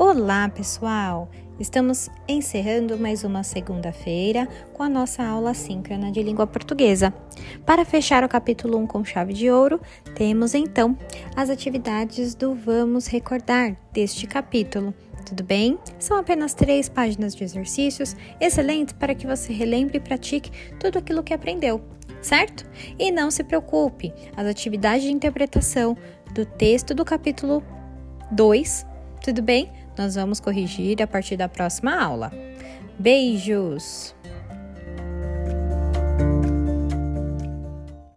Olá, pessoal! Estamos encerrando mais uma segunda-feira com a nossa aula síncrona de língua portuguesa. Para fechar o capítulo 1 com chave de ouro, temos então as atividades do Vamos Recordar deste capítulo. Tudo bem? São apenas três páginas de exercícios, excelentes para que você relembre e pratique tudo aquilo que aprendeu, certo? E não se preocupe, as atividades de interpretação do texto do capítulo 2, tudo bem? Nós vamos corrigir a partir da próxima aula. Beijos!